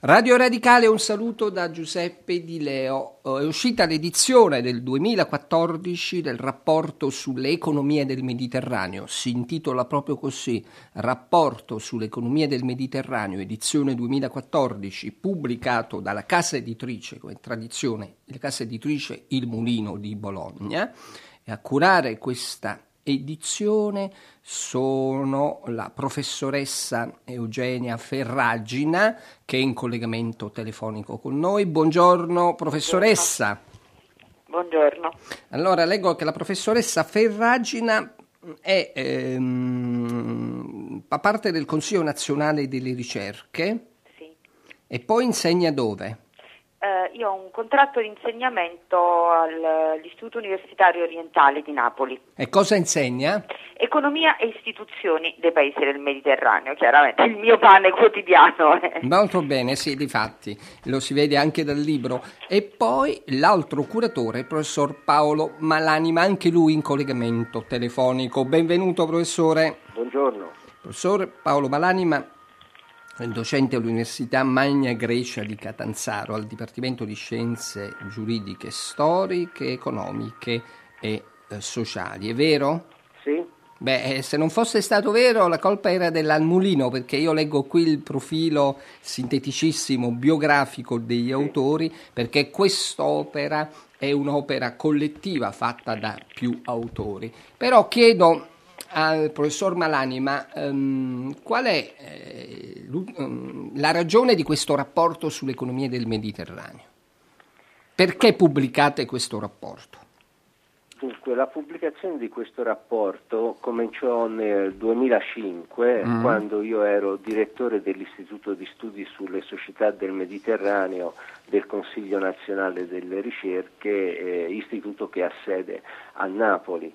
Radio Radicale, un saluto da Giuseppe Di Leo. È uscita l'edizione del 2014 del rapporto sulle economie del Mediterraneo. Si intitola proprio così: Rapporto sulle economie del Mediterraneo, edizione 2014, pubblicato dalla casa editrice, come tradizione, la casa editrice Il Mulino di Bologna. E a curare questa edizione sono la professoressa Eugenia Ferragina che è in collegamento telefonico con noi. Buongiorno professoressa. Buongiorno. Allora leggo che la professoressa Ferragina è, ehm, fa parte del Consiglio nazionale delle ricerche sì. e poi insegna dove? Eh, io ho un contratto di insegnamento all'Istituto Universitario Orientale di Napoli. E cosa insegna? Economia e istituzioni dei paesi del Mediterraneo, chiaramente il mio pane quotidiano. Molto bene, sì, difatti, lo si vede anche dal libro. E poi l'altro curatore, il professor Paolo Malanima, anche lui in collegamento telefonico. Benvenuto professore. Buongiorno. Professor Paolo Malanima docente all'Università Magna Grecia di Catanzaro al Dipartimento di Scienze Giuridiche, Storiche, Economiche e eh, Sociali. È vero? Sì. Beh, eh, se non fosse stato vero, la colpa era dell'Almulino, perché io leggo qui il profilo sinteticissimo biografico degli sì. autori, perché quest'opera è un'opera collettiva fatta da più autori. Però chiedo al professor Malani, ma um, qual è eh, la ragione di questo rapporto sull'economia del Mediterraneo? Perché pubblicate questo rapporto? Dunque, la pubblicazione di questo rapporto cominciò nel 2005, mm. quando io ero direttore dell'Istituto di Studi sulle Società del Mediterraneo del Consiglio Nazionale delle Ricerche, eh, istituto che ha sede a Napoli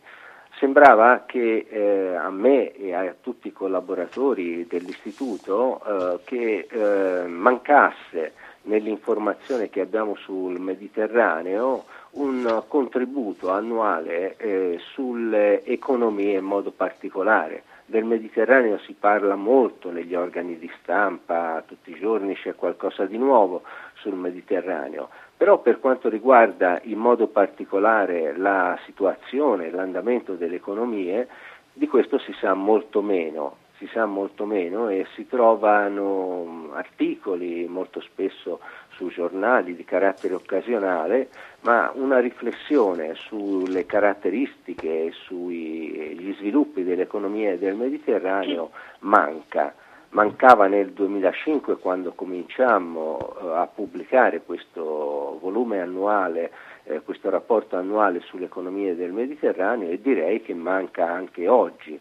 sembrava che eh, a me e a tutti i collaboratori dell'istituto eh, che eh, mancasse nell'informazione che abbiamo sul Mediterraneo un contributo annuale eh, sulle economie in modo particolare. Del Mediterraneo si parla molto negli organi di stampa, tutti i giorni c'è qualcosa di nuovo sul Mediterraneo, però per quanto riguarda in modo particolare la situazione, l'andamento delle economie, di questo si sa molto meno, si sa molto meno e si trovano articoli molto spesso su giornali di carattere occasionale, ma una riflessione sulle caratteristiche e sugli sviluppi delle economie del Mediterraneo manca mancava nel 2005 quando cominciammo eh, a pubblicare questo volume annuale, eh, questo rapporto annuale sulle economie del Mediterraneo e direi che manca anche oggi.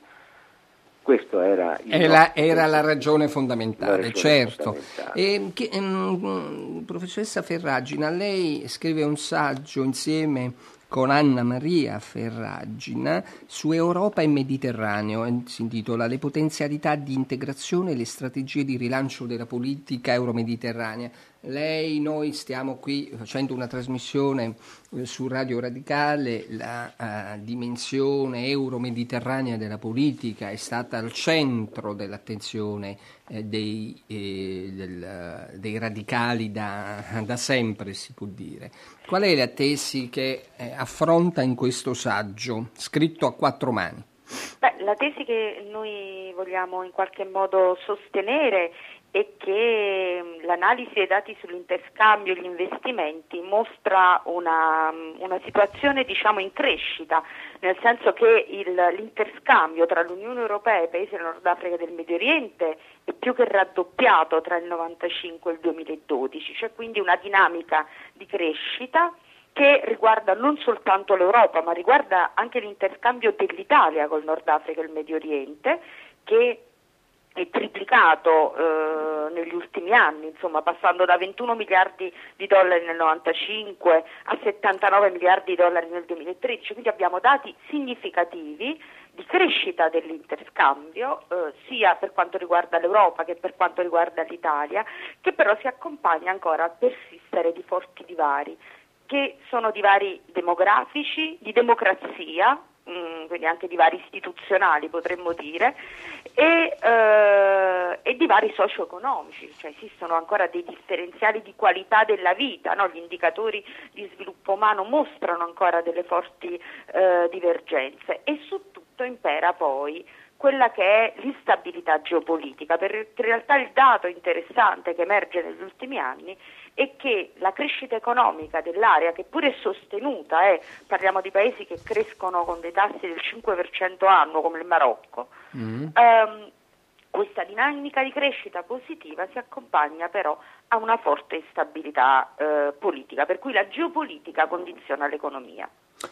Questa era, era, era, la ragione fondamentale, la ragione certo. Fondamentale. E, che, um, professoressa Ferragina, lei scrive un saggio insieme con Anna Maria Ferragina su Europa e Mediterraneo, si intitola Le potenzialità di integrazione e le strategie di rilancio della politica euro-mediterranea. Lei, noi stiamo qui facendo una trasmissione eh, su Radio Radicale, la uh, dimensione euro-mediterranea della politica è stata al centro dell'attenzione eh, dei, eh, del, dei, radicali da, da, sempre, si può dire. Qual è la tesi che eh, affronta in questo saggio, scritto a quattro mani? Beh, la tesi che noi vogliamo in qualche modo sostenere è che mm, l'analisi dei dati sull'interscambio e gli investimenti mostra una, mm, una situazione diciamo, in crescita, nel senso che il, l'interscambio tra l'Unione Europea e i paesi del Nord Africa e del Medio Oriente è più che raddoppiato tra il 1995 e il 2012, c'è quindi una dinamica di crescita che riguarda non soltanto l'Europa, ma riguarda anche l'interscambio dell'Italia col Nord Africa e il Medio Oriente, che è triplicato eh, negli ultimi anni, insomma, passando da 21 miliardi di dollari nel 1995 a 79 miliardi di dollari nel 2013, quindi abbiamo dati significativi di crescita dell'interscambio, eh, sia per quanto riguarda l'Europa che per quanto riguarda l'Italia, che però si accompagna ancora al persistere di forti divari, che sono divari demografici, di democrazia, mm, quindi anche divari istituzionali potremmo dire, e, eh, e divari socio-economici, cioè esistono ancora dei differenziali di qualità della vita, no? gli indicatori di sviluppo umano mostrano ancora delle forti eh, divergenze e su tutto impera poi quella che è l'instabilità geopolitica, perché in realtà il dato interessante che emerge negli ultimi anni è che la crescita economica dell'area, che pure è sostenuta, eh, parliamo di paesi che crescono con dei tassi del 5% annuo come il Marocco, mm. ehm, questa dinamica di crescita positiva si accompagna però a una forte instabilità eh, politica, per cui la geopolitica condiziona l'economia.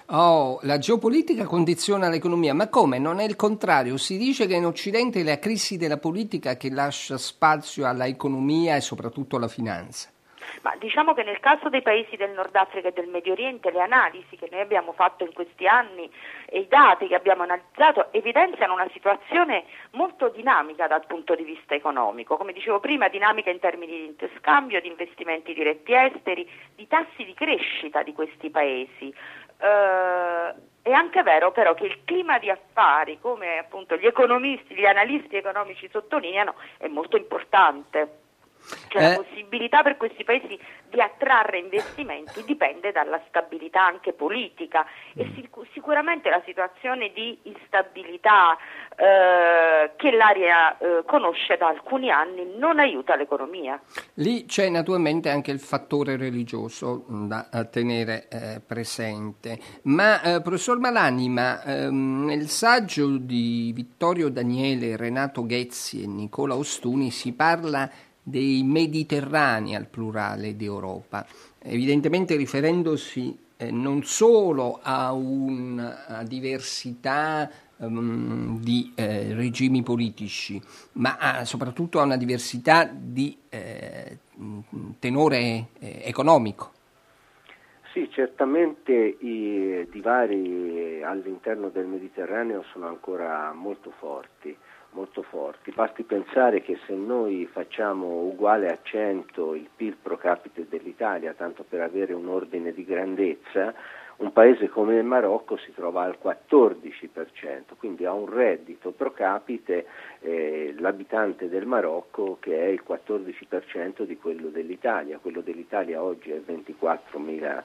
Oh, la geopolitica condiziona l'economia, ma come? Non è il contrario? Si dice che in Occidente è la crisi della politica che lascia spazio alla economia e soprattutto alla finanza. Ma diciamo che nel caso dei paesi del Nord Africa e del Medio Oriente le analisi che noi abbiamo fatto in questi anni e i dati che abbiamo analizzato evidenziano una situazione molto dinamica dal punto di vista economico. Come dicevo prima, dinamica in termini di interscambio, di investimenti diretti esteri, di tassi di crescita di questi paesi. Uh, è anche vero però che il clima di affari, come appunto gli economisti, gli analisti economici sottolineano, è molto importante. Cioè, eh. La possibilità per questi paesi di attrarre investimenti dipende dalla stabilità anche politica e mm. sic- sicuramente la situazione di instabilità eh, che l'area eh, conosce da alcuni anni non aiuta l'economia. Lì c'è naturalmente anche il fattore religioso da tenere eh, presente, ma eh, professor Malani, ma, ehm, nel saggio di Vittorio Daniele, Renato Ghezzi e Nicola Ostuni si parla dei Mediterranei al plurale di Europa, evidentemente riferendosi eh, non solo a una diversità um, di eh, regimi politici, ma a, soprattutto a una diversità di eh, tenore eh, economico. Sì, certamente i divari all'interno del Mediterraneo sono ancora molto forti molto forti. Basti pensare che se noi facciamo uguale a 100 il PIL pro capite dell'Italia, tanto per avere un ordine di grandezza, un paese come il Marocco si trova al 14%, quindi ha un reddito pro capite eh, l'abitante del Marocco che è il 14% di quello dell'Italia, quello dell'Italia oggi è 24.000 euro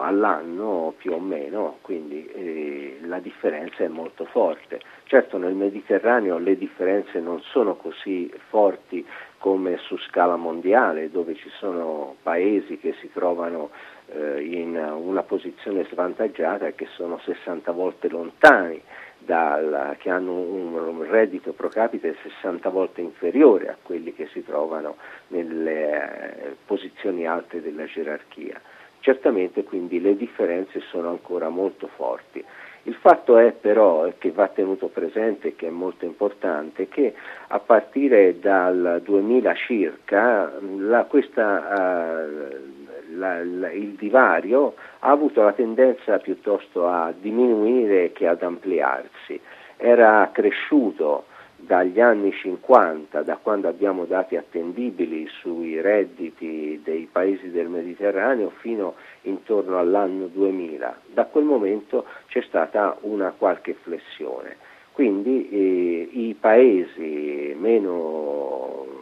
all'anno più o meno, quindi eh, la differenza è molto forte. Certo nel Mediterraneo le differenze non sono così forti come su scala mondiale, dove ci sono paesi che si trovano eh, in una posizione svantaggiata e che sono 60 volte lontani dal, che hanno un reddito pro capite 60 volte inferiore a quelli che si trovano nelle eh, posizioni alte della gerarchia. Certamente quindi le differenze sono ancora molto forti. Il fatto è però che va tenuto presente, che è molto importante, che a partire dal 2000 circa la, questa, uh, la, la, il divario ha avuto la tendenza piuttosto a diminuire che ad ampliarsi. Era cresciuto dagli anni 50, da quando abbiamo dati attendibili sui redditi dei paesi del Mediterraneo, fino intorno all'anno 2000. Da quel momento c'è stata una qualche flessione. Quindi eh, i paesi meno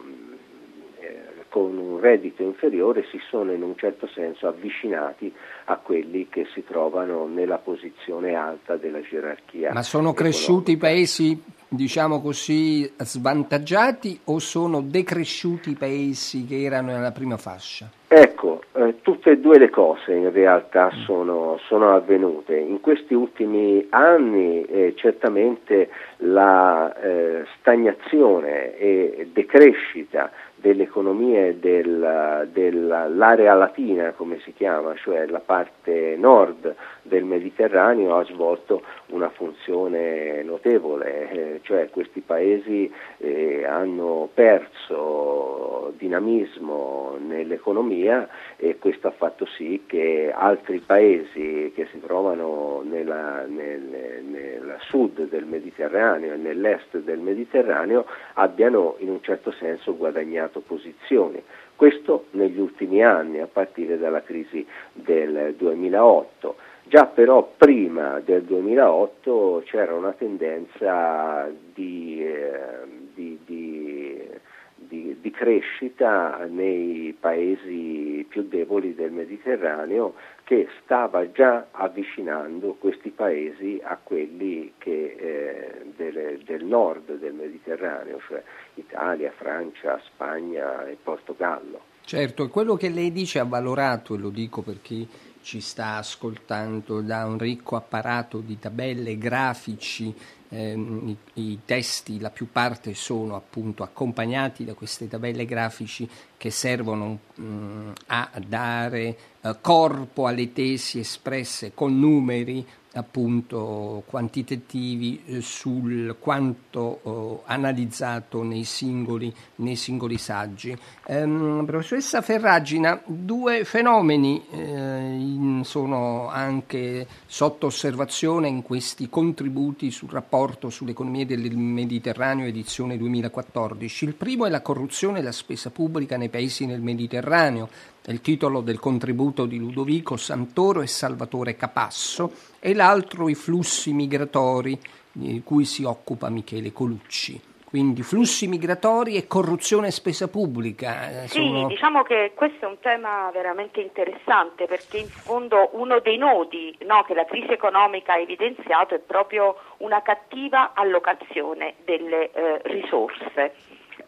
con un reddito inferiore si sono in un certo senso avvicinati a quelli che si trovano nella posizione alta della gerarchia. Ma sono economica. cresciuti i paesi diciamo così, svantaggiati o sono decresciuti i paesi che erano nella prima fascia? Ecco, eh, tutte e due le cose in realtà mm. sono, sono avvenute. In questi ultimi anni eh, certamente la eh, stagnazione e decrescita delle economie del, dell'area latina, come si chiama, cioè la parte nord del Mediterraneo, ha svolto una funzione notevole, eh, cioè questi paesi eh, hanno perso dinamismo nell'economia e questo ha fatto sì che altri paesi che si trovano nella, nel, nel sud del Mediterraneo e nell'est del Mediterraneo abbiano in un certo senso guadagnato posizioni. Questo negli ultimi anni, a partire dalla crisi del 2008 Già però prima del 2008 c'era una tendenza di, eh, di, di, di, crescita nei paesi più deboli del Mediterraneo che stava già avvicinando questi paesi a quelli che, eh, del, del nord del Mediterraneo, cioè Italia, Francia, Spagna e Portogallo. Certo, quello che lei dice ha valorato, e lo dico per chi ci sta ascoltando, da un ricco apparato di tabelle, grafici, ehm, i, i, testi, la più parte sono appunto accompagnati da queste tabelle grafici che servono mh, mm, a dare eh, corpo alle tesi espresse con numeri appunto quantitativi eh, sul quanto eh, analizzato nei singoli, nei singoli saggi. Ehm, professoressa Ferragina, due fenomeni eh, in, sono anche sotto osservazione in questi contributi sul rapporto sull'economia del Mediterraneo edizione 2014. Il primo è la corruzione e la spesa pubblica nei paesi del Mediterraneo è il titolo del contributo di Ludovico Santoro e Salvatore Capasso, e l'altro i flussi migratori di cui si occupa Michele Colucci. Quindi flussi migratori e corruzione e spesa pubblica. Eh, sono... Sì, diciamo che questo è un tema veramente interessante perché in fondo uno dei nodi no, che la crisi economica ha evidenziato è proprio una cattiva allocazione delle eh, risorse.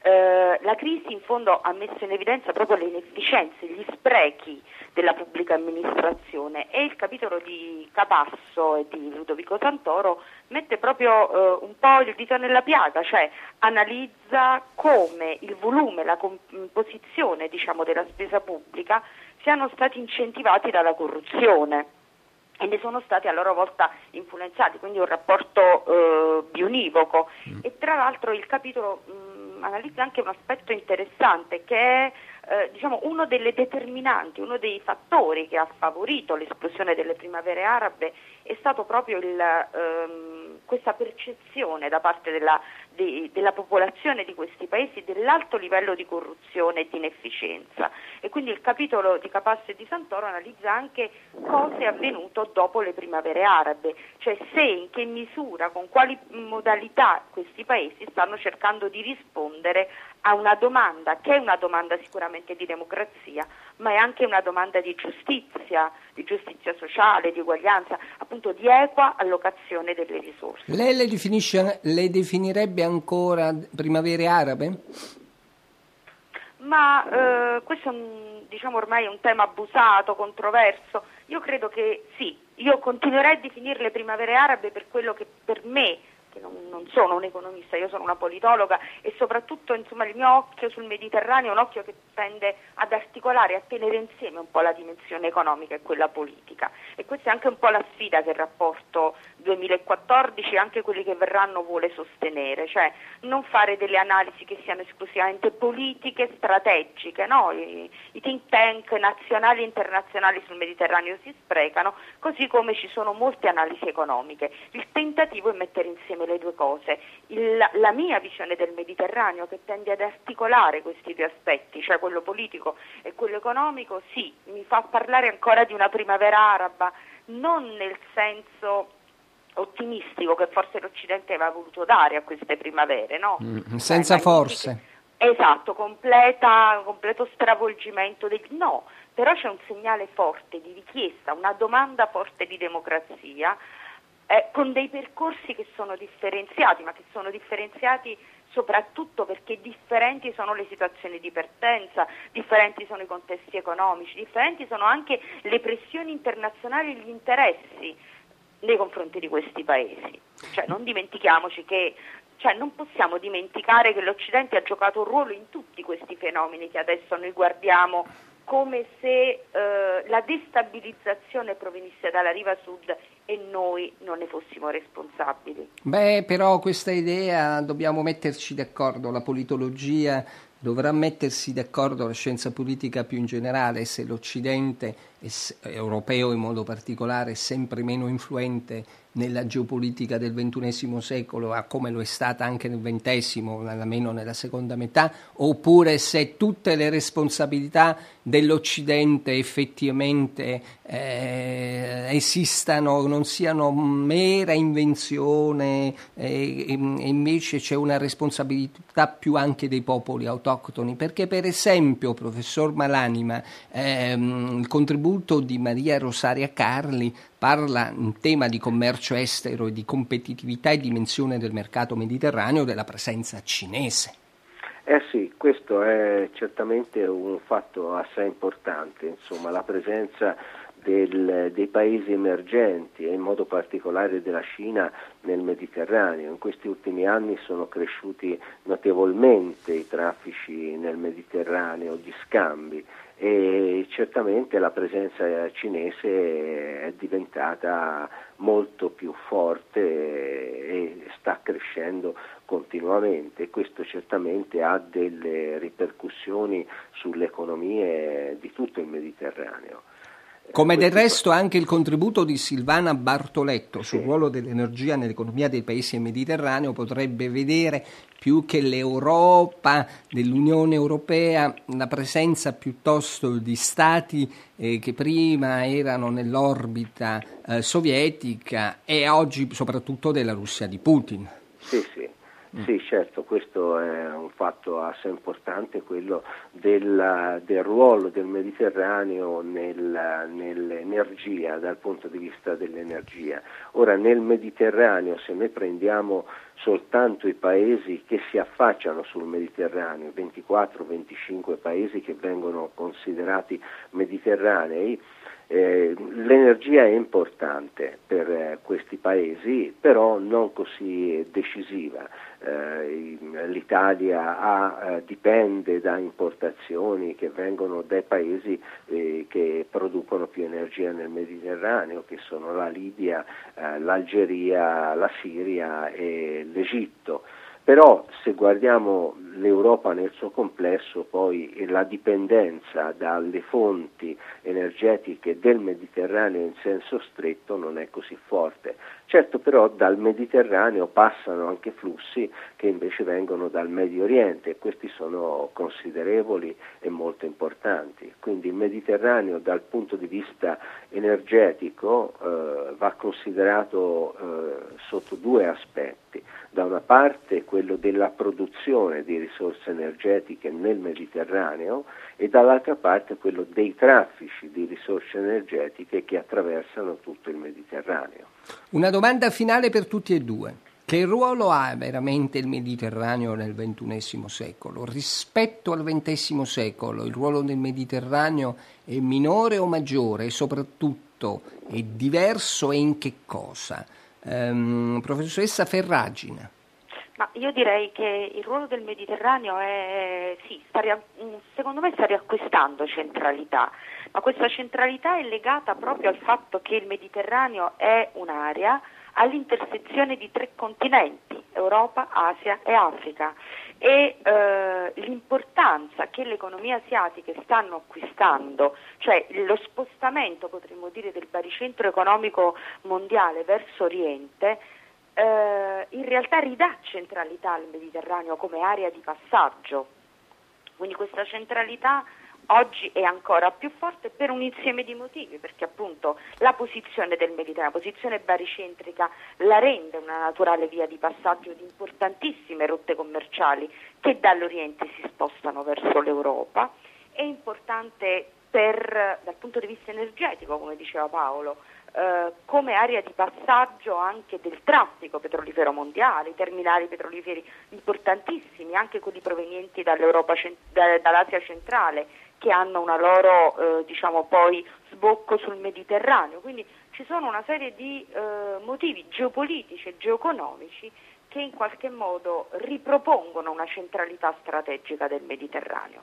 Eh, la crisi in fondo ha messo in evidenza proprio le inefficienze, gli sprechi della pubblica amministrazione e il capitolo di Capasso e di Ludovico Santoro mette proprio eh, un po' il dito nella piaga, cioè analizza come il volume, la composizione diciamo, della spesa pubblica siano stati incentivati dalla corruzione e ne sono stati a loro volta influenzati, quindi un rapporto eh, bionivoco. Mm. E tra l'altro il capitolo mh, analizza anche un aspetto interessante che è eh, diciamo, uno delle determinanti, uno dei fattori che ha favorito l'esplosione delle primavere arabe è stato proprio il, ehm, questa percezione da parte della, di, della popolazione di questi paesi dell'alto livello di corruzione e di inefficienza. E quindi il capitolo di Capasso e di Santoro analizza anche cosa è avvenuto dopo le primavere arabe, cioè se, in che misura, con quali modalità questi paesi stanno cercando di rispondere a una domanda che è una domanda sicuramente di democrazia, ma è anche una domanda di giustizia, di giustizia sociale, di uguaglianza, appunto di equa allocazione delle risorse. Lei le, definisce, le definirebbe ancora primavere arabe? Ma eh, questo diciamo ormai è un tema abusato, controverso. Io credo che sì, io continuerei a definirle primavere arabe per quello che per me che non, non, sono un economista, io sono una politologa e soprattutto insomma, il mio occhio sul Mediterraneo è un occhio che tende ad articolare, a tenere insieme un po' la dimensione economica e quella politica e questa è anche un po' la sfida che il rapporto 2014 e anche quelli che verranno vuole sostenere, cioè non fare delle analisi che siano esclusivamente politiche, strategiche, no? I, I, think tank nazionali e internazionali sul Mediterraneo si sprecano, così come ci sono molte analisi economiche. Il tentativo è mettere insieme le due cose. Il, la mia visione del Mediterraneo che tende ad articolare questi due aspetti, cioè quello politico e quello economico, sì, mi fa parlare ancora di una primavera araba, non nel senso ottimistico che forse l'Occidente aveva voluto dare a queste primavere, no? Mm, senza cioè, forse. Esatto, completa, completo stravolgimento del... No, però c'è un segnale forte di richiesta, una domanda forte di democrazia, eh, con dei percorsi che sono differenziati, ma che sono differenziati soprattutto perché differenti sono le situazioni di partenza, differenti sono i contesti economici, differenti sono anche le pressioni internazionali e gli interessi nei confronti di questi paesi. Cioè, non dimentichiamoci che cioè, non possiamo dimenticare che l'Occidente ha giocato un ruolo in tutti questi fenomeni che adesso noi guardiamo come se eh, la destabilizzazione provenisse dalla riva sud e noi non ne fossimo responsabili. Beh, però questa idea dobbiamo metterci d'accordo, la politologia dovrà mettersi d'accordo la scienza politica più in generale se l'Occidente, europeo in modo particolare, è sempre meno influente nella geopolitica del XXI secolo, a come lo è stata anche nel XX, almeno nella seconda metà, oppure se tutte le responsabilità dell'Occidente effettivamente eh, esistano, non siano mera invenzione eh, e invece c'è una responsabilità più anche dei popoli autoctoni, perché per esempio, professor Malanima, ehm, il contributo di Maria Rosaria Carli parla in tema di commercio estero e di competitività e dimensione del mercato mediterraneo della presenza cinese. Eh sì, questo è certamente un fatto assai importante, insomma, la presenza del, dei paesi emergenti e in modo particolare della Cina nel Mediterraneo. In questi ultimi anni sono cresciuti notevolmente i traffici nel Mediterraneo, gli scambi e certamente la presenza cinese è diventata molto più forte e sta crescendo continuamente. Questo certamente ha delle ripercussioni sulle economie di tutto il Mediterraneo. Come del resto anche il contributo di Silvana Bartoletto sul ruolo dell'energia nell'economia dei paesi del Mediterraneo potrebbe vedere più che l'Europa, dell'Unione Europea, la presenza piuttosto di stati eh, che prima erano nell'orbita eh, sovietica e oggi soprattutto della Russia di Putin. Sì, sì. Mm. Sì, certo, questo è un fatto assai importante, quello del, del ruolo del Mediterraneo nel, nell'energia, dal punto di vista dell'energia. Ora, nel Mediterraneo, se noi prendiamo soltanto i paesi che si affacciano sul Mediterraneo, 24-25 paesi che vengono considerati mediterranei, eh, l'energia è importante per eh, questi paesi, però non così decisiva. Eh, L'Italia ha, eh, dipende da importazioni che vengono dai paesi eh, che producono più energia nel Mediterraneo, che sono la Libia, l'Algeria, la Siria e l'Egitto. Però se guardiamo l'Europa nel suo complesso, poi la dipendenza dalle fonti energetiche del Mediterraneo in senso stretto non è così forte. Certo però dal Mediterraneo passano anche flussi che invece vengono dal Medio Oriente e questi sono considerevoli e molto importanti. Quindi il Mediterraneo dal punto di vista energetico eh, va considerato eh, sotto due aspetti. Da una parte quello della produzione di risorse energetiche nel Mediterraneo e dall'altra parte quello dei traffici di risorse energetiche che attraversano tutto il Mediterraneo. Una domanda finale per tutti e due. Che ruolo ha veramente il Mediterraneo nel XXI secolo? Rispetto al XX secolo, il ruolo del Mediterraneo è minore o maggiore e soprattutto è diverso e in che cosa? Um, professoressa Ferragina. Ma io direi che il ruolo del Mediterraneo è, sì, ria, secondo me sta riacquistando centralità, ma questa centralità è legata proprio al fatto che il Mediterraneo è un'area all'intersezione di tre continenti, Europa, Asia e Africa e eh, l'importanza che le economie asiatiche stanno acquistando, cioè lo spostamento potremmo dire del baricentro economico mondiale verso Oriente, eh, in realtà ridà centralità al Mediterraneo come area di passaggio. Quindi questa centralità oggi è ancora più forte per un insieme di motivi, perché appunto la posizione del Mediterraneo, la posizione baricentrica, la rende una naturale via di passaggio di importantissime rotte commerciali che dall'Oriente si spostano verso l'Europa. È importante per, dal punto di vista energetico, come diceva Paolo, eh, come area di passaggio anche del traffico petrolifero mondiale, i terminali petroliferi importantissimi, anche quelli provenienti dall'Asia centrale, che hanno una loro eh, diciamo poi sbocco sul Mediterraneo. Quindi ci sono una serie di eh, motivi geopolitici e geoeconomici che in qualche modo ripropongono una centralità strategica del Mediterraneo.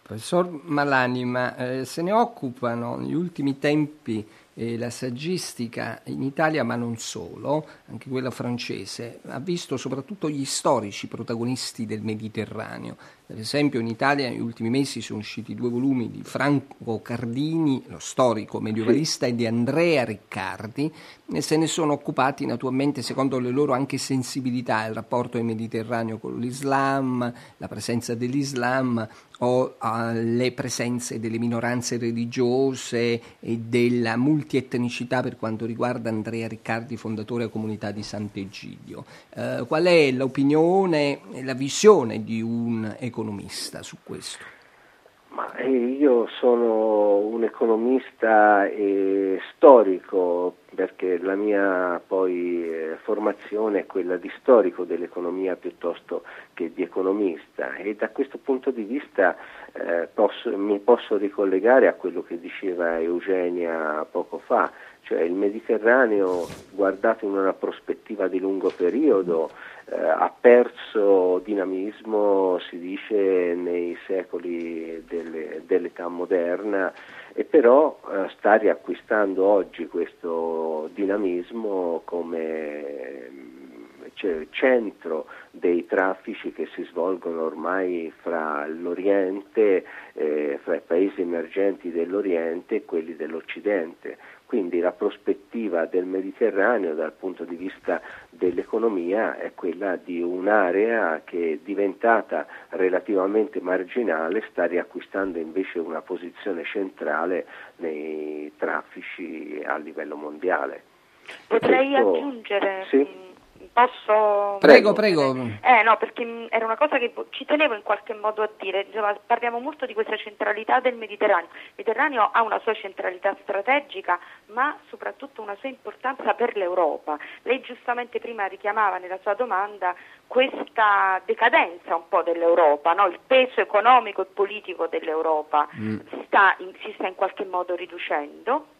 Professor Malanima, eh, se ne occupano negli ultimi tempi eh, la saggistica in Italia, ma non solo, anche quella francese, ha visto soprattutto gli storici protagonisti del Mediterraneo. Per esempio in Italia negli ultimi mesi sono usciti due volumi di Franco Cardini, lo storico mediovalista, e di Andrea Riccardi, e se ne sono occupati naturalmente secondo le loro anche sensibilità, il rapporto del Mediterraneo con l'Islam, la presenza dell'Islam o alle presenze delle minoranze religiose e della multietnicità per quanto riguarda Andrea Riccardi, fondatore della comunità di Sant'Egidio. Eh, qual è l'opinione e la visione di un economista su questo? Ma eh, io sono un economista e storico perché la mia poi eh, formazione è quella di storico dell'economia piuttosto che di economista e da questo punto di vista eh, posso, mi posso ricollegare a quello che diceva Eugenia poco fa, cioè il Mediterraneo guardato in una prospettiva di lungo periodo eh, ha perso dinamismo, si dice, nei secoli delle, dell'età moderna e però eh, sta riacquistando oggi questo dinamismo come cioè, centro dei traffici che si svolgono ormai fra l'Oriente, eh, fra i paesi emergenti dell'Oriente e quelli dell'Occidente. Quindi la prospettiva del Mediterraneo dal punto di vista dell'economia è quella di un'area che è diventata relativamente marginale, sta riacquistando invece una posizione centrale nei traffici a livello mondiale. Potrei questo, aggiungere sì? Posso... Prego, prego. Eh no, perché era una cosa che ci tenevo in qualche modo a dire. Insomma, parliamo molto di questa centralità del Mediterraneo. Il Mediterraneo ha una sua centralità strategica, ma soprattutto una sua importanza per l'Europa. Lei giustamente prima richiamava nella sua domanda questa decadenza un po' dell'Europa, no? il peso economico e politico dell'Europa mm. sta in, si sta in qualche modo riducendo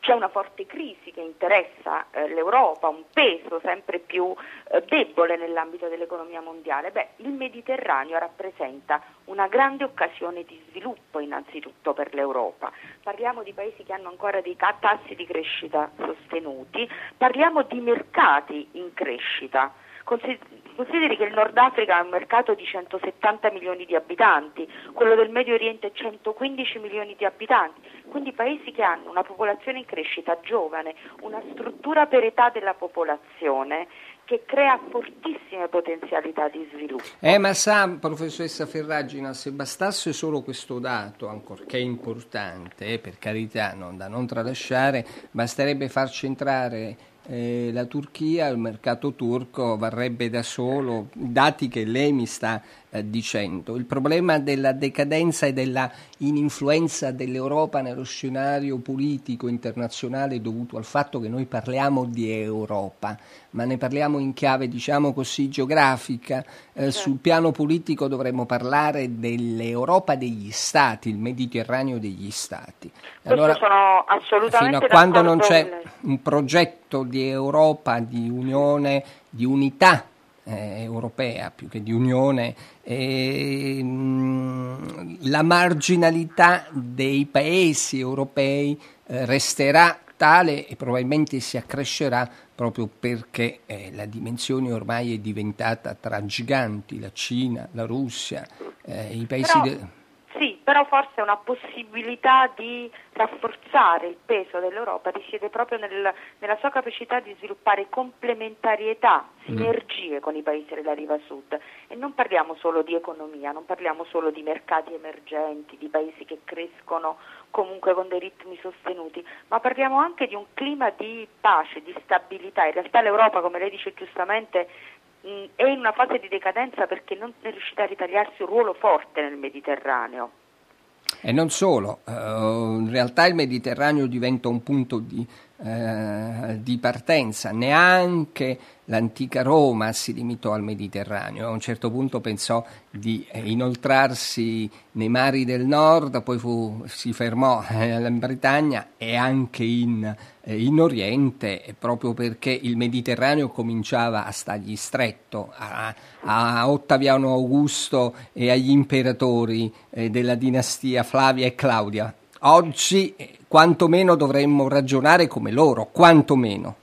c'è una forte crisi che interessa eh, l'Europa, un peso sempre più eh, debole nell'ambito dell'economia mondiale. Beh, il Mediterraneo rappresenta una grande occasione di sviluppo innanzitutto per l'Europa. Parliamo di paesi che hanno ancora dei tassi di crescita sostenuti, parliamo di mercati in crescita. Consideri che il Nord Africa ha un mercato di 170 milioni di abitanti, quello del Medio Oriente 115 milioni di abitanti, quindi paesi che hanno una popolazione in crescita giovane, una struttura per età della popolazione che crea fortissime potenzialità di sviluppo. Eh, ma sa, professoressa Ferragina, se bastasse solo questo dato, ancorché importante, eh, per carità, non da non tralasciare, basterebbe farci entrare eh, la Turchia, il mercato turco varrebbe da solo dati che lei mi sta eh, dicendo. Il problema della decadenza e della ininfluenza dell'Europa nello scenario politico internazionale è dovuto al fatto che noi parliamo di Europa, ma ne parliamo in chiave diciamo così geografica. Eh, certo. Sul piano politico dovremmo parlare dell'Europa degli Stati, il Mediterraneo degli Stati. Allora, sono assolutamente fino a quando non c'è un progetto di Europa, di unione, di unità eh, europea più che di unione, eh, la marginalità dei paesi europei eh, resterà tale e probabilmente si accrescerà proprio perché eh, la dimensione ormai è diventata tra giganti, la Cina, la Russia, eh, i paesi... Però... De- sì, però forse una possibilità di rafforzare il peso dell'Europa risiede proprio nel, nella sua capacità di sviluppare complementarietà, mm. sinergie mm. con i paesi della riva sud. E non parliamo solo di economia, non parliamo solo di mercati emergenti, di paesi che crescono comunque con dei ritmi sostenuti, ma parliamo anche di un clima di pace, di stabilità. In realtà l'Europa, come lei dice giustamente, è in una fase di decadenza perché non è riuscita a ritagliarsi un ruolo forte nel Mediterraneo. E non solo, uh, in realtà il Mediterraneo diventa un punto di, uh, di partenza, neanche l'antica Roma si limitò al Mediterraneo, a un certo punto pensò di eh, inoltrarsi nei mari del nord, poi fu, si fermò in Britannia e anche in, eh, in, Oriente, proprio perché il Mediterraneo cominciava a stargli stretto a, a Ottaviano Augusto e agli imperatori eh, della dinastia Flavia e Claudia. Oggi quantomeno dovremmo ragionare come loro, quantomeno.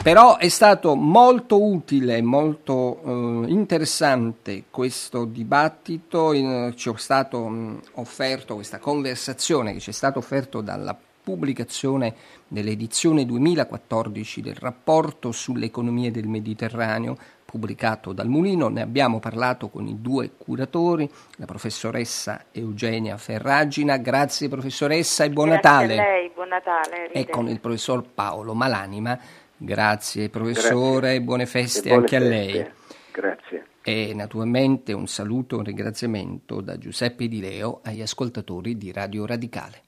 Però è stato molto utile, molto eh, interessante questo dibattito, in, ci è stato mh, offerto questa conversazione che ci è stata offerta dalla pubblicazione dell'edizione 2014 del rapporto sull'economia del Mediterraneo pubblicato dal Mulino. Ne abbiamo parlato con i due curatori, la professoressa Eugenia Ferragina. Grazie professoressa e buon Grazie Natale. a lei, buon Natale. E con il professor Paolo Malanima. Grazie professore, Grazie. buone feste buone anche feste. a lei. Grazie. E naturalmente un saluto e un ringraziamento da Giuseppe Di Leo agli ascoltatori di Radio Radicale.